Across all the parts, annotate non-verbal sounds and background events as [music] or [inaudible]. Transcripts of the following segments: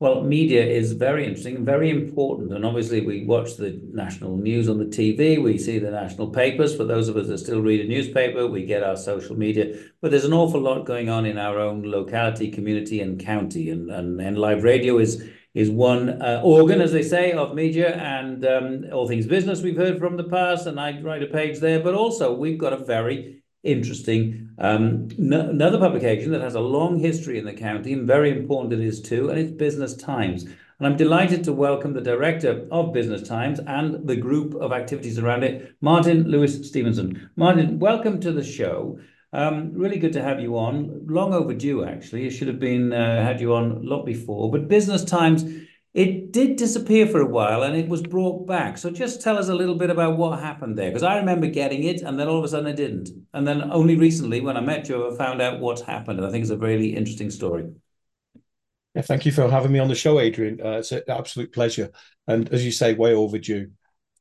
Well, media is very interesting, and very important. And obviously, we watch the national news on the TV, we see the national papers. For those of us that still read a newspaper, we get our social media. But there's an awful lot going on in our own locality, community, and county. And, and, and live radio is is one uh, organ, as they say, of media and um, all things business we've heard from the past, and I write a page there. But also, we've got a very interesting um, another publication that has a long history in the county, and very important it is too, and it's Business Times. And I'm delighted to welcome the director of Business Times and the group of activities around it, Martin Lewis Stephenson. Martin, welcome to the show. Um, really good to have you on. Long overdue, actually. It should have been uh, had you on a lot before. But Business Times, it did disappear for a while and it was brought back. So just tell us a little bit about what happened there, because I remember getting it and then all of a sudden it didn't. And then only recently, when I met you, I found out what's happened. And I think it's a really interesting story. Yeah, thank you for having me on the show, Adrian. Uh, it's an absolute pleasure. And as you say, way overdue.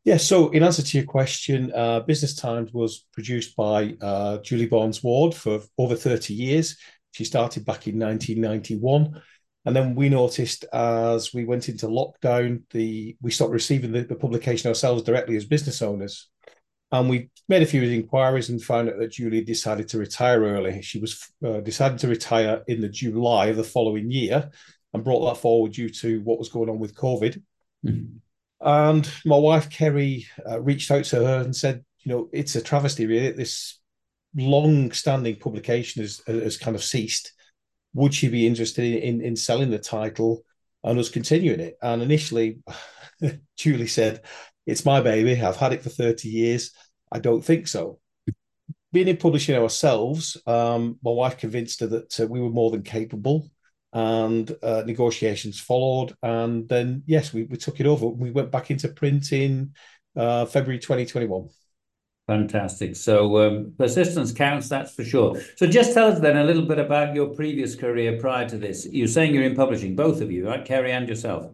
Yeah, so in answer to your question, uh, Business Times was produced by uh, Julie Barnes Ward for over 30 years. She started back in 1991. And then we noticed as we went into lockdown, the we stopped receiving the, the publication ourselves directly as business owners. And we made a few inquiries and found out that Julie decided to retire early. She was uh, decided to retire in the July of the following year and brought that forward due to what was going on with COVID. Mm-hmm. And my wife, Kerry, uh, reached out to her and said, you know, it's a travesty, really. This long standing publication has, has kind of ceased. Would she be interested in, in selling the title and us continuing it? And initially, [laughs] Julie said, It's my baby. I've had it for 30 years. I don't think so. Being in publishing ourselves, um, my wife convinced her that uh, we were more than capable and uh, negotiations followed. And then, yes, we, we took it over. We went back into print in uh, February 2021. Fantastic. So um, persistence counts, that's for sure. So just tell us then a little bit about your previous career prior to this. You're saying you're in publishing, both of you, right? Kerry and yourself.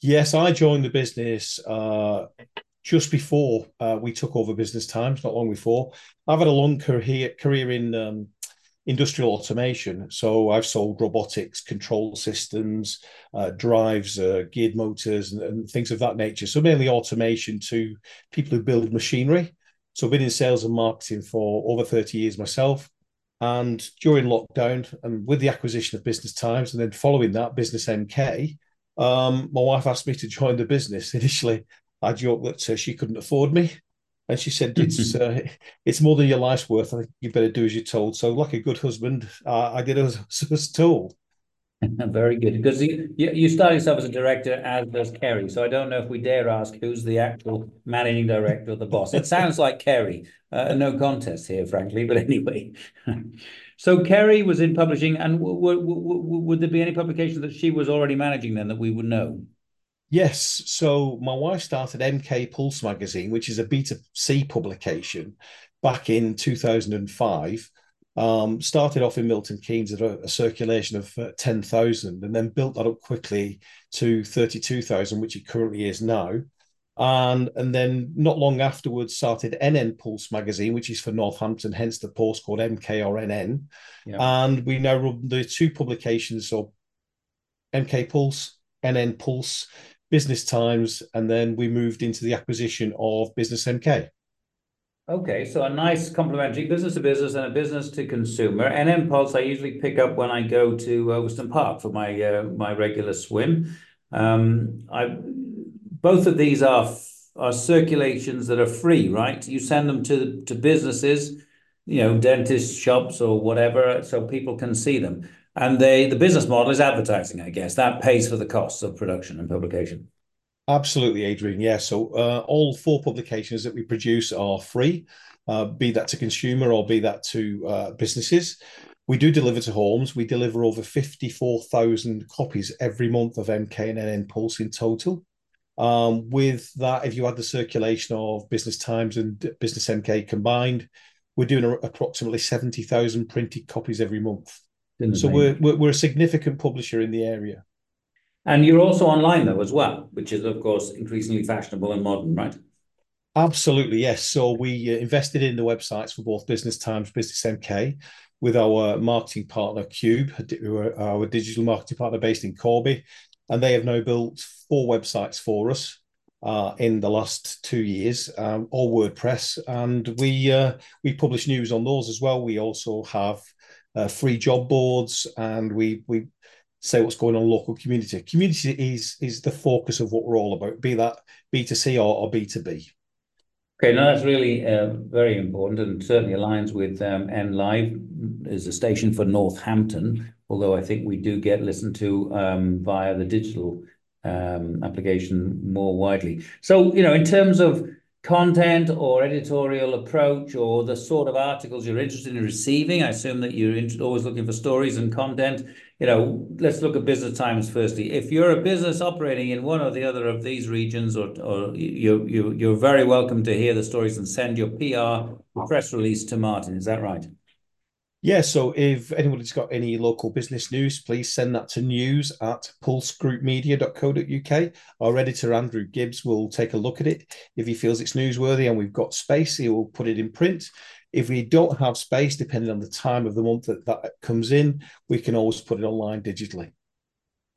Yes, I joined the business uh, just before uh, we took over Business Times, not long before. I've had a long career career in um, industrial automation. So I've sold robotics, control systems, uh, drives, uh, geared motors, and, and, things of that nature. So mainly automation to people who build machinery. So I've been in sales and marketing for over 30 years myself. And during lockdown, and with the acquisition of Business Times, and then following that, Business MK, um, my wife asked me to join the business. Initially, I joked that uh, she couldn't afford me. And she said, "It's uh, it's more than your life's worth. I think you better do as you're told." So, like a good husband, uh, I did as [laughs] I was told. [laughs] Very good, because you, you start yourself as a director, as does Kerry. So I don't know if we dare ask who's the actual managing director or the boss. It sounds like Kerry. Uh, no contest here, frankly. But anyway, [laughs] so Kerry was in publishing, and would there be any publication that she was already managing then that we would know? Yes. So my wife started MK Pulse magazine, which is a B2C publication back in 2005. Um, started off in Milton Keynes at a, a circulation of uh, 10,000 and then built that up quickly to 32,000, which it currently is now. And, and then not long afterwards started NN Pulse magazine, which is for Northampton, hence the postcode MK or NN. Yeah. And we now run the two publications, so MK Pulse, NN Pulse, Business Times, and then we moved into the acquisition of Business MK. Okay, so a nice complementary business to business and a business to consumer. NN Pulse I usually pick up when I go to uh, Park for my uh, my regular swim. Um, I both of these are are circulations that are free, right? You send them to to businesses, you know, dentist shops or whatever, so people can see them. And they, the business model is advertising, I guess. That pays for the costs of production and publication. Absolutely, Adrian. Yeah. So uh, all four publications that we produce are free, uh, be that to consumer or be that to uh, businesses. We do deliver to homes. We deliver over 54,000 copies every month of MK and NN Pulse in total. Um, with that, if you add the circulation of Business Times and Business MK combined, we're doing approximately 70,000 printed copies every month. Didn't so we're, we're, we're a significant publisher in the area. And you're also online though as well, which is of course increasingly fashionable and modern, right? Absolutely, yes. So we uh, invested in the websites for both Business Times, Business MK. with our marketing partner Cube, our digital marketing partner based in Corby, and they have now built four websites for us uh, in the last two years, um, all WordPress, and we uh, we publish news on those as well. We also have uh, free job boards, and we we say what's going on local community. Community is is the focus of what we're all about, be that B two C or, or B two B. Okay, no, that's really uh, very important and certainly aligns with um, N Live is a station for Northampton, although I think we do get listened to um, via the digital um, application more widely. So, you know, in terms of content or editorial approach or the sort of articles you're interested in receiving? I assume that you're always looking for stories and content. You know, let's look at business times firstly. If you're a business operating in one or the other of these regions, or, or you, you, you're very welcome to hear the stories and send your PR press release to Martin. Is that right? Yeah, so if anybody's got any local business news, please send that to news at pulsegroupmedia.co.uk. Our editor, Andrew Gibbs, will take a look at it. If he feels it's newsworthy and we've got space, he will put it in print. If we don't have space, depending on the time of the month that that comes in, we can always put it online digitally.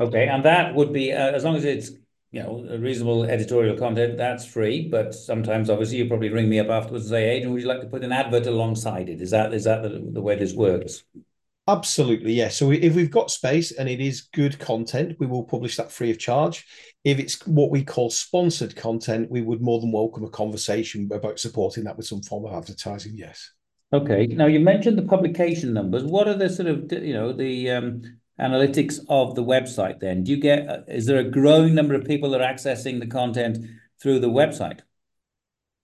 Okay, and that would be, uh, as long as it's you know, a reasonable editorial content, that's free. But sometimes, obviously, you probably ring me up afterwards and say, Adrian, would you like to put an advert alongside it? Is that is that the, the way this works? Absolutely, yes. So if we've got space and it is good content, we will publish that free of charge. If it's what we call sponsored content, we would more than welcome a conversation about supporting that with some form of advertising. Yes. Okay. Now you mentioned the publication numbers. What are the sort of you know the um, analytics of the website then? Do you get, is there a growing number of people that are accessing the content through the website?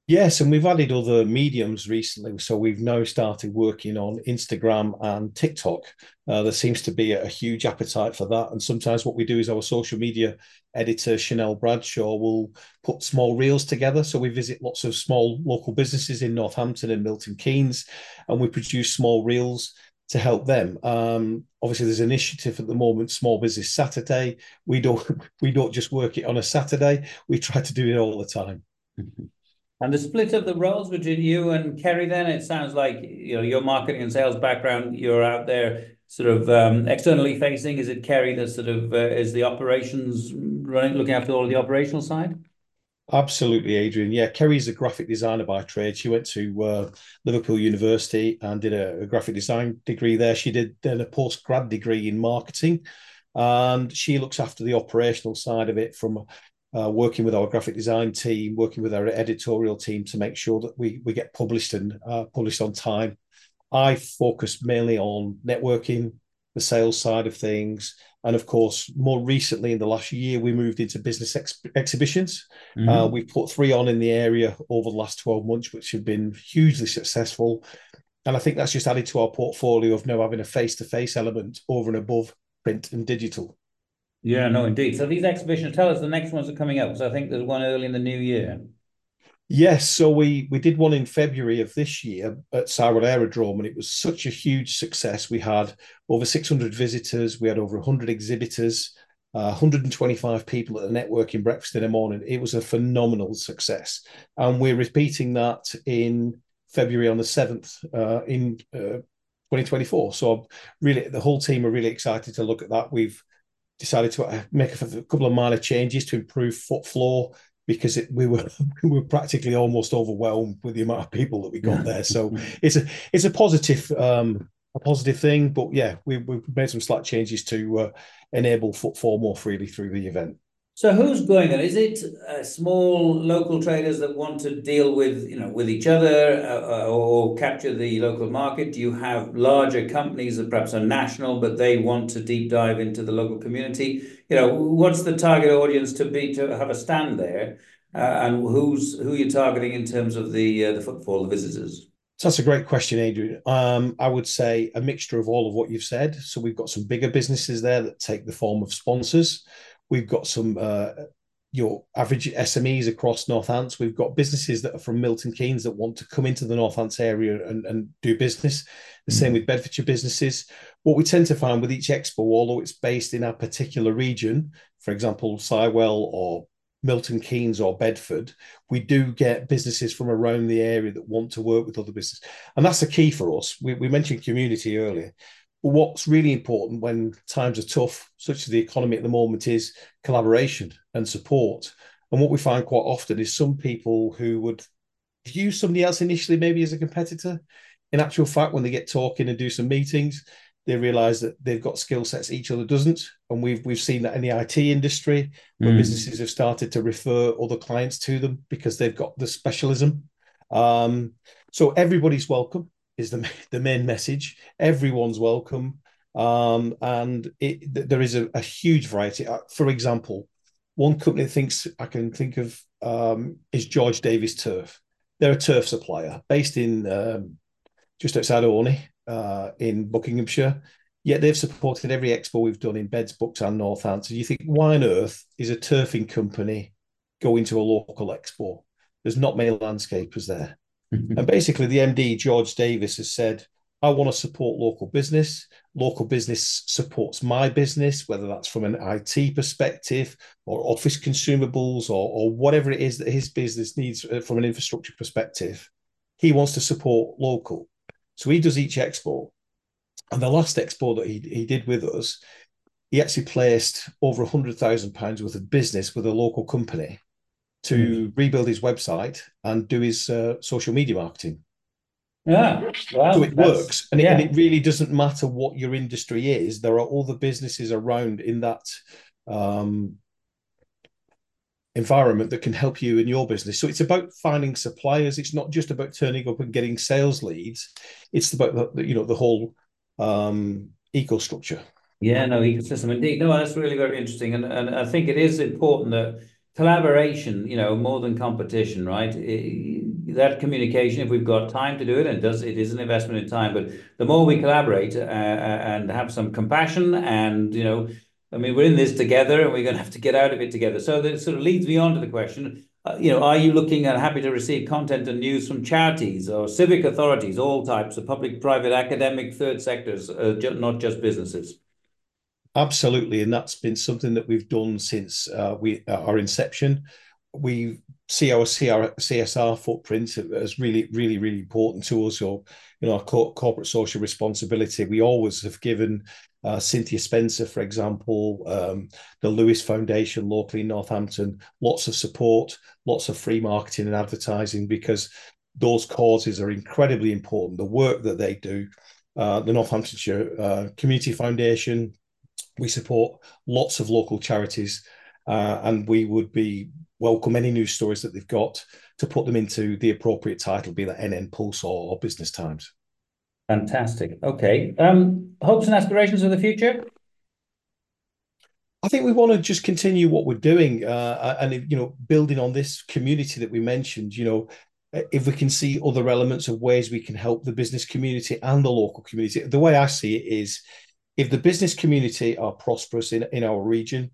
Yes, and we've added other mediums recently. So we've now started working on Instagram and TikTok. Uh, there seems to be a, a, huge appetite for that. And sometimes what we do is our social media editor, Chanel Bradshaw, will put small reels together. So we visit lots of small local businesses in Northampton and Milton Keynes, and we produce small reels to help them. Um, obviously, there's an initiative at the moment, Small Business Saturday. We don't [laughs] we don't just work it on a Saturday. We try to do it all the time. And the split of the roles between you and Kerry, then it sounds like you know your marketing and sales background. You're out there sort of um, externally facing. Is it Kerry that sort of uh, is the operations running, looking after all the operational side? Absolutely, Adrian. Yeah, Kerry's a graphic designer by trade. She went to uh, Liverpool University and did a, a, graphic design degree there. She did then a post grad degree in marketing, and she looks after the operational side of it from uh, working with our graphic design team, working with our editorial team to make sure that we we get published and uh, published on time. I focus mainly on networking, the sales side of things, and of course, more recently in the last year, we moved into business ex- exhibitions. Mm-hmm. Uh, we've put three on in the area over the last 12 months, which have been hugely successful. And I think that's just added to our portfolio of now having a face to face element over and above print and digital. Yeah, no, indeed. So these exhibitions, tell us the next ones are coming up So I think there's one early in the new year. Yes, so we we did one in February of this year at Sywell Aerodrome, and it was such a huge success. We had over 600 visitors, we had over 100 exhibitors, uh, 125 people at the networking breakfast in the morning. It was a phenomenal success, and we're repeating that in February on the 7th uh, in uh, 2024. So really, the whole team are really excited to look at that. We've decided to uh, make a couple of minor changes to improve foot flow because it, we were [laughs] we were practically almost overwhelmed with the amount of people that we got there. So [laughs] it's a it's a positive um, a positive thing. But yeah, we we've made some slight changes to uh, enable footfall more freely through the event. So who's going there? Is it uh, small local traders that want to deal with you know with each other uh, uh, or capture the local market? Do you have larger companies that perhaps are national but they want to deep dive into the local community? You know, what's the target audience to be to have a stand there, uh, and who's who are you're targeting in terms of the uh, the footfall, the visitors? So that's a great question, Adrian. Um, I would say a mixture of all of what you've said. So we've got some bigger businesses there that take the form of sponsors. We've got some uh, your average SMEs across Northants. We've got businesses that are from Milton Keynes that want to come into the Northants area and, and do business. The mm. same with Bedfordshire businesses. What we tend to find with each expo, although it's based in a particular region, for example, Sywell or Milton Keynes or Bedford, we do get businesses from around the area that want to work with other businesses. And that's the key for us. We, we mentioned community earlier. What's really important when times are tough, such as the economy at the moment, is collaboration and support. And what we find quite often is some people who would view somebody else initially maybe as a competitor. In actual fact, when they get talking and do some meetings, they realize that they've got skill sets each other doesn't and we've we've seen that in the IT industry where mm. businesses have started to refer other clients to them because they've got the specialism um, so everybody's welcome is the the main message everyone's welcome um, and it, there is a, a, huge variety uh, for example one company thinks I can think of um, is George Davis Turf they're a turf supplier based in um, just outside Olney uh, in Buckinghamshire. Yet they've supported every expo we've done in Beds, Bucks, and Northampton. You think, why on earth is a turfing company going to a local expo? There's not many landscapers there. [laughs] and basically, the MD, George Davis, has said, I want to support local business. Local business supports my business, whether that's from an IT perspective or office consumables or, or whatever it is that his business needs uh, from an infrastructure perspective. He wants to support local. So he does each expo. And the last expo that he, he did with us, he actually placed over a hundred thousand pounds worth of business with a local company to mm. rebuild his website and do his uh, social media marketing. Yeah, wow, so it works, and, yeah. it, and it really doesn't matter what your industry is. There are all the businesses around in that um, environment that can help you in your business. So it's about finding suppliers. It's not just about turning up and getting sales leads. It's about the, you know the whole um, eco structure. Yeah, no ecosystem indeed. No, that's really very interesting, and and I think it is important that collaboration, you know, more than competition, right? That communication, if we've got time to do it, and it does it is an investment in time, but the more we collaborate uh, and have some compassion and you know I mean, we're in this together and we're going to have to get out of it together. So that sort of leads me on to the question, uh, you know, are you looking and happy to receive content and news from charities or civic authorities, all types of public, private, academic, third sectors, uh, ju not just businesses? Absolutely. And that's been something that we've done since uh, we uh, our inception. We see our CR, CSR footprint as really, really, really important to us, or you know, our co corporate social responsibility. We always have given uh, Cynthia Spencer, for example, um, the Lewis Foundation locally in Northampton, lots of support, lots of free marketing and advertising because those causes are incredibly important. The work that they do, uh, the Northamptonshire uh, Community Foundation, we support lots of local charities, uh, and we would be welcome any news stories that they've got to put them into the appropriate title, be that NN Pulse or, or Business Times. Fantastic. Okay. Um, hopes and aspirations for the future? I think we want to just continue what we're doing, uh, and you know, building on this community that we mentioned. You know, if we can see other elements of ways we can help the business community and the local community. The way I see it is, if the business community are prosperous in in our region,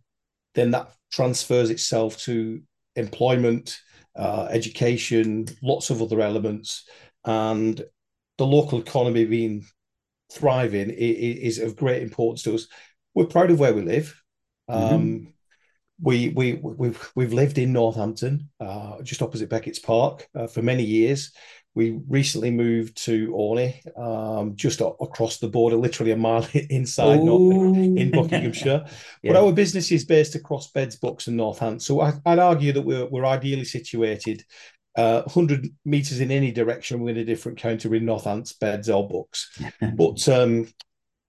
then that transfers itself to employment, uh, education, lots of other elements, and the local economy being thriving is, of great importance to us. We're proud of where we live. Mm-hmm. Um, we we we've we've lived in Northampton, uh, just opposite Becket's Park, uh, for many years. We recently moved to Olney, um, just across the border, literally a mile [laughs] inside North, in Buckinghamshire. [laughs] yeah. But our business is based across Beds, Bucks, and Northampton. So I, would argue that we're, we're ideally situated uh, 100 meters in any direction we're in a different county in Northants, Beds, or Bucks. [laughs] but um,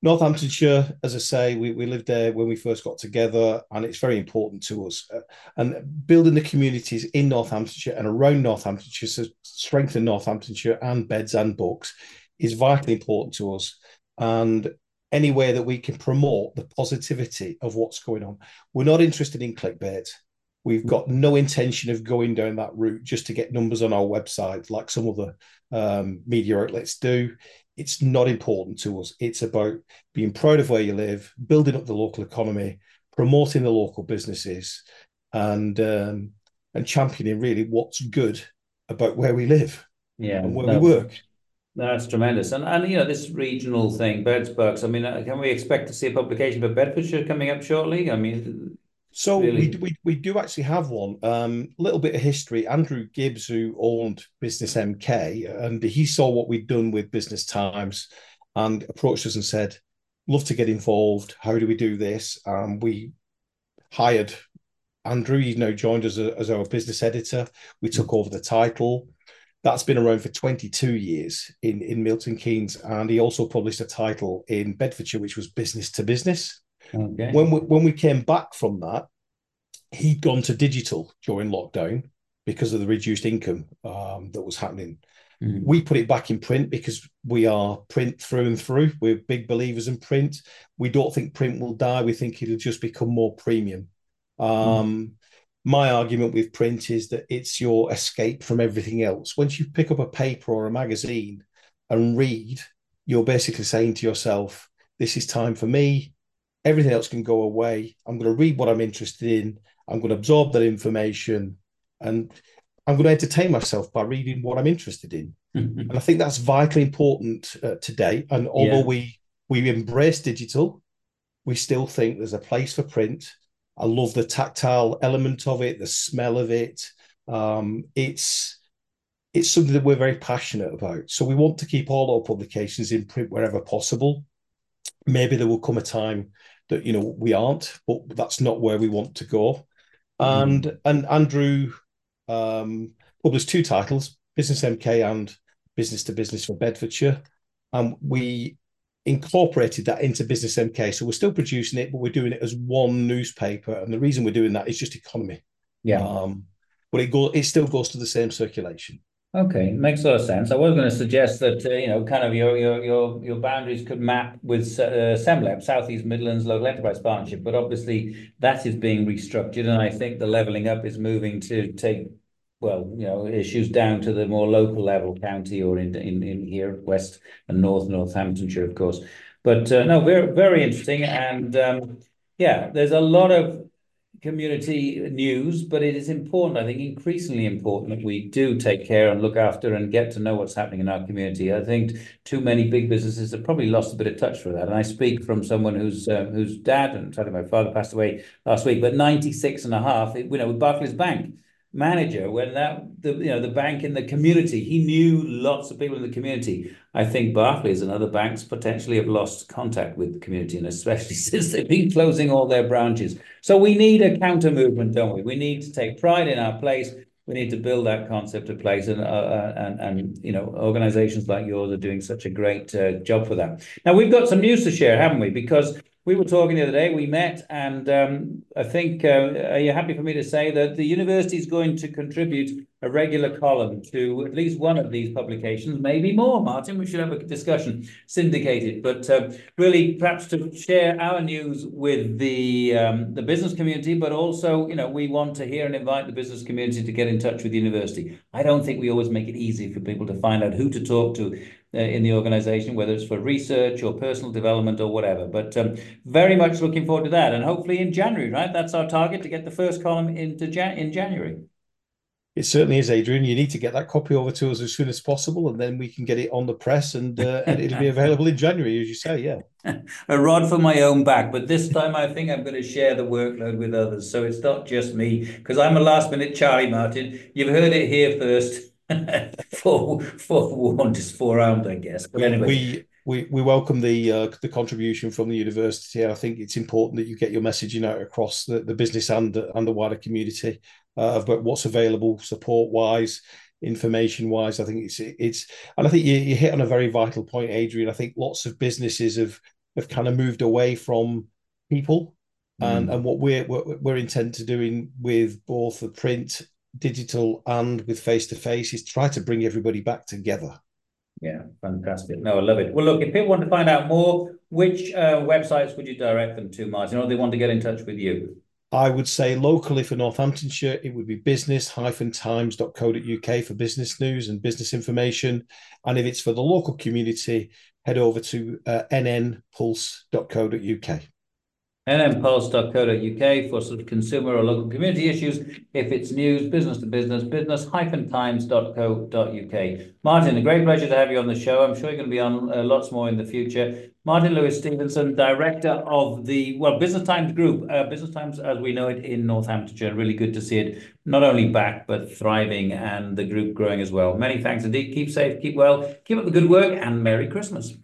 Northamptonshire, as I say, we, we lived there when we first got together, and it's very important to us. Uh, and building the communities in Northamptonshire and around Northamptonshire, so strengthen Northamptonshire and Beds and Bucks, is vitally important to us. And any way that we can promote the positivity of what's going on. We're not interested in clickbait. We've got no intention of going down that route just to get numbers on our website like some other um, media outlets do. It's not important to us. It's about being proud of where you live, building up the local economy, promoting the local businesses, and um, and championing really what's good about where we live, yeah, and where we work. That's tremendous, and and you know this regional thing, Beds, Bucks. I mean, uh, can we expect to see a publication for Bedfordshire coming up shortly? I mean, So Really? we, we we do actually have one. Um, little bit of history. Andrew Gibbs, who owned Business MK, and he saw what we'd done with Business Times, and approached us and said, "Love to get involved. How do we do this?" Um, we hired Andrew. He's now joined us as, as our business editor. We took over the title. That's been around for 22 years in in Milton Keynes, and he also published a title in Bedfordshire, which was Business to Business. Okay. When we, when we came back from that, he'd gone to digital during lockdown because of the reduced income um, that was happening. Mm. We put it back in print because we are print through and through. We're big believers in print. We don't think print will die. We think it'll just become more premium. Um, My argument with print is that it's your escape from everything else. Once you pick up a paper or a magazine and read, you're basically saying to yourself, This is time for me. Everything else can go away. I'm going to read what I'm interested in. I'm going to absorb that information and I'm going to entertain myself by reading what I'm interested in. And I think that's vitally important uh, today. And although Yeah. we we embrace digital, we still think there's a place for print. I love the tactile element of it, the smell of it. Um, it's it's something that we're very passionate about. So we want to keep all our publications in print wherever possible. Maybe there will come a time that you know we aren't, but that's not where we want to go. And and Andrew um, published two titles, Business MK and Business to Business for Bedfordshire. And we incorporated that into Business MK. So we're still producing it, but we're doing it as one newspaper. And the reason we're doing that is just economy. Yeah. Um, but it go it still goes to the same circulation. Okay, makes a lot of sense. I was going to suggest that uh, you know, kind of your your your your boundaries could map with uh, SEMLEP, Southeast Midlands Local Enterprise Partnership, but obviously that is being restructured, and I think the levelling up is moving to take, well, you know, issues down to the more local level, county or in in, in here, West and North Northamptonshire, of course. But uh, no, very very interesting, and um, yeah, there's a lot of community news, but it is important, I think, increasingly important that we do take care and look after and get to know what's happening in our community. I think too many big businesses have probably lost a bit of touch for that. And I speak from someone whose uh, whose dad and sadly my father passed away last week, but 96 and a half, you know, with Barclays Bank manager when that the you know the bank in the community he knew lots of people in the community. I think barclays and other banks potentially have lost contact with the community and especially [laughs] since they've been closing all their branches. So we need a counter movement don't we? We need to take pride in our place. We need to build that concept of place and uh, and and you know organizations like yours are doing such a great uh, job for that. Now we've got some news to share haven't we? Because we were talking the other day, we met, and um, I think, uh, are you happy for me to say that the university is going to contribute a regular column to at least one of these publications, maybe more, Martin? We should have a discussion syndicated, but uh, really perhaps to share our news with the um, the business community, but also, you know, we want to hear and invite the business community to get in touch with the university. I don't think we always make it easy for people to find out who to talk to uh, in the organization, whether it's for research or personal development or whatever. But um, very much looking forward to that, and hopefully in January, right? That's our target to get the first column into Jan in January. It certainly is, Adrian. You need to get that copy over to us as soon as possible, and then we can get it on the press, and, uh, and it'll be available in January, as you say. Yeah, [laughs] a rod for my own back, but this time I think I'm going to share the workload with others, so it's not just me because I'm a last minute Charlie Martin. You've heard it here first. [laughs] for forewarned is forearmed, I guess. But anyway, we we we welcome the uh, the contribution from the university. I think it's important that you get your messaging out across the, the business and and the wider community uh, about what's available support wise, information wise. I think it's it's and I think you, you hit on a very vital point, Adrian. I think lots of businesses have have kind of moved away from people. And, Mm. and what we're, we're we're intent to doing with both the print, digital, and with face to face is try to bring everybody back together. Yeah, fantastic. No, I love it. Well, look, if people want to find out more, which uh, websites would you direct them to, Martin, or they want to get in touch with you? I would say locally for Northamptonshire, it would be business-times.co.uk for business news and business information. And if it's for the local community, head over to uh, nnpulse.co.uk. nnpulse.co.uk for sort of consumer or local community issues. If it's news, business to business, business-times.co.uk. Martin, a great pleasure to have you on the show. I'm sure you're going to be on uh, lots more in the future. Martin Lewis Stephenson, director of the well Business Times Group, uh, Business Times as we know it in Northamptonshire. Really good to see it not only back but thriving and the group growing as well. Many thanks indeed. Keep safe, keep well, keep up the good work, and Merry Christmas.